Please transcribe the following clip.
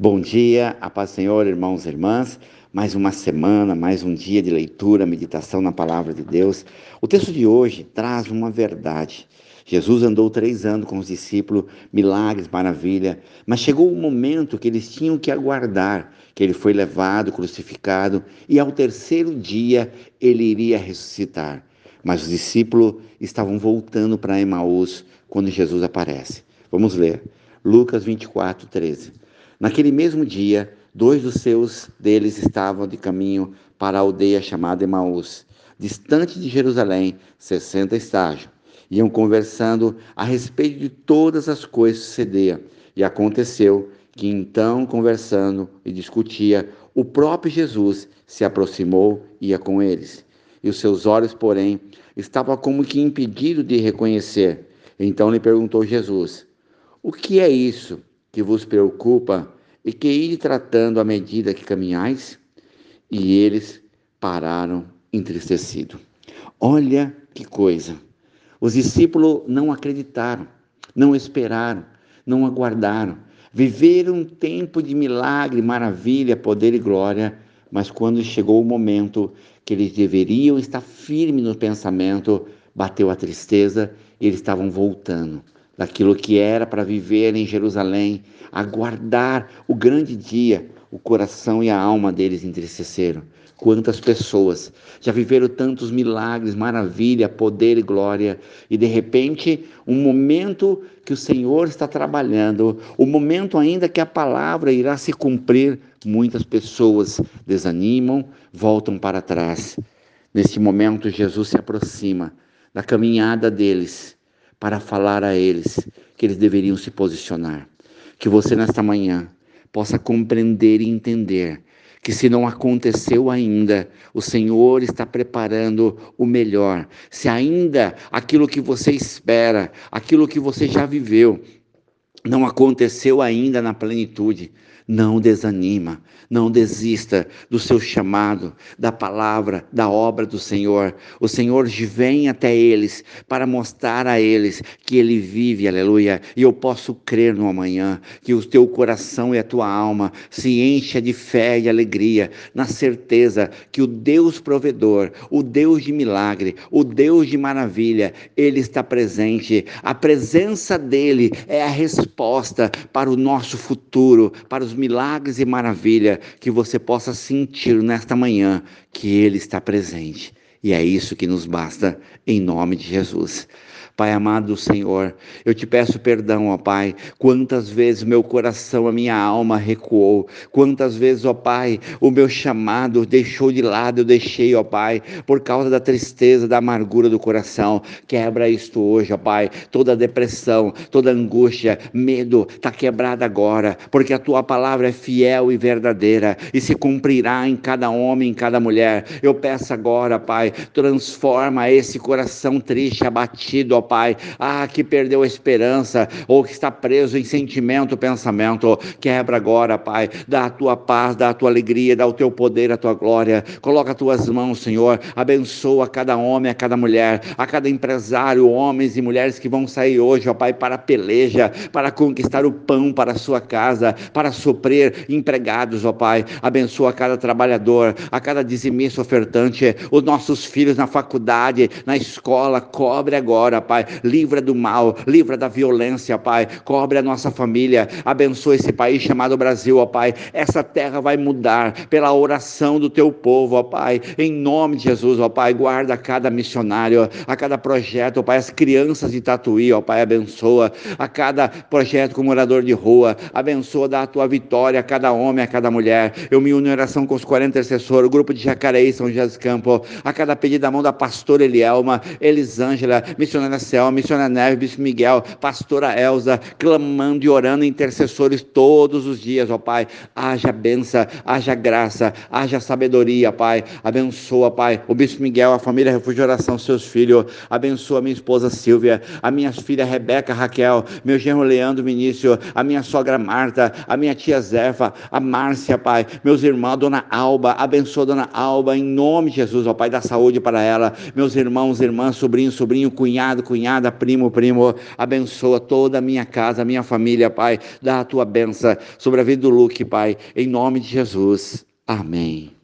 Bom dia, a paz do Senhor, irmãos e irmãs. Mais uma semana, mais um dia de leitura, meditação na palavra de Deus. O texto de hoje traz uma verdade. Jesus andou três anos com os discípulos, milagres, maravilha, mas chegou o um momento que eles tinham que aguardar, que ele foi levado, crucificado, e ao terceiro dia ele iria ressuscitar. Mas os discípulos estavam voltando para Emaús quando Jesus aparece. Vamos ler. Lucas 24, 13. Naquele mesmo dia, dois dos seus deles estavam de caminho para a aldeia chamada Emaús, distante de Jerusalém, 60 estágios. Iam conversando a respeito de todas as coisas que sucediam. E aconteceu que então, conversando e discutia, o próprio Jesus se aproximou e ia com eles. E os seus olhos, porém, estavam como que impedidos de reconhecer. Então lhe perguntou Jesus: O que é isso que vos preocupa e que ide tratando à medida que caminhais? E eles pararam entristecidos. Olha que coisa! Os discípulos não acreditaram, não esperaram, não aguardaram. Viveram um tempo de milagre, maravilha, poder e glória, mas quando chegou o momento que eles deveriam estar firmes no pensamento, bateu a tristeza e eles estavam voltando daquilo que era para viver em Jerusalém, aguardar o grande dia, o coração e a alma deles entristeceram. Quantas pessoas já viveram tantos milagres, maravilha, poder e glória, e de repente, um momento que o Senhor está trabalhando, o momento ainda que a palavra irá se cumprir, muitas pessoas desanimam, voltam para trás. Neste momento, Jesus se aproxima da caminhada deles para falar a eles que eles deveriam se posicionar. Que você, nesta manhã, possa compreender e entender que se não aconteceu ainda, o Senhor está preparando o melhor. Se ainda aquilo que você espera, aquilo que você já viveu, não aconteceu ainda na plenitude, não desanima, não desista do seu chamado, da palavra, da obra do Senhor. O Senhor vem até eles para mostrar a eles que Ele vive, aleluia. E eu posso crer no amanhã, que o teu coração e a tua alma se encha de fé e alegria, na certeza que o Deus provedor, o Deus de milagre, o Deus de maravilha, Ele está presente. A presença dEle é a resposta para o nosso futuro, para os milagres e maravilha que você possa sentir nesta manhã que Ele está presente. E é isso que nos basta, em nome de Jesus. Pai amado Senhor, eu te peço perdão, ó Pai, quantas vezes meu coração, a minha alma recuou, quantas vezes, ó Pai, o meu chamado deixou de lado, eu deixei, ó Pai, por causa da tristeza, da amargura do coração. Quebra isto hoje, ó Pai, toda depressão, toda angústia, medo, está quebrada agora, porque a tua palavra é fiel e verdadeira e se cumprirá em cada homem, em cada mulher. Eu peço agora, Pai, transforma esse coração triste, abatido, ó Pai, ah, que perdeu a esperança ou que está preso em sentimento, pensamento, quebra agora, Pai, dá a tua paz, dá a tua alegria, dá o teu poder, a tua glória, coloca as tuas mãos, Senhor, abençoa cada homem, a cada mulher, a cada empresário, homens e mulheres que vão sair hoje, ó Pai, para a peleja, para conquistar o pão para a sua casa, para suprir empregados, ó Pai, abençoa cada trabalhador, a cada dizimista ofertante, os nossos filhos na faculdade, na escola, cobre agora, Pai. Livra do mal, livra da violência, Pai. Cobre a nossa família, abençoa esse país chamado Brasil, ó Pai. Essa terra vai mudar pela oração do teu povo, ó Pai. Em nome de Jesus, ó Pai, guarda cada missionário, a cada projeto, ó Pai, as crianças de Tatuí, ó Pai, abençoa a cada projeto com morador de rua, abençoa, dá a tua vitória a cada homem, a cada mulher. Eu me uno em oração com os 40 intercessores, o grupo de Jacareí, São José dos Campos, a cada pedido da mão da pastora Elielma, Elisângela, missionária Marcel, missionária Neves, Bispo Miguel, pastora Elza, clamando e orando, intercessores todos os dias, ó Pai. Haja benção, haja graça, haja sabedoria, Pai. Abençoa, Pai, o Bispo Miguel, a família Refúgio Oração, seus filhos. Abençoa minha esposa Silvia, a minha filha Rebeca Raquel, meu genro Leandro Vinícius, a minha sogra Marta, a minha tia Zefa, a Márcia, Pai, meus irmãos, Dona Alba, abençoa Dona Alba, em nome de Jesus, ó Pai, dá saúde para ela, meus irmãos, irmãs, sobrinho, sobrinho, cunhado, cunhada, primo, primo. Abençoa toda a minha casa, minha família, Pai. Dá a tua benção sobre a vida do Luke, Pai. Em nome de Jesus. Amém.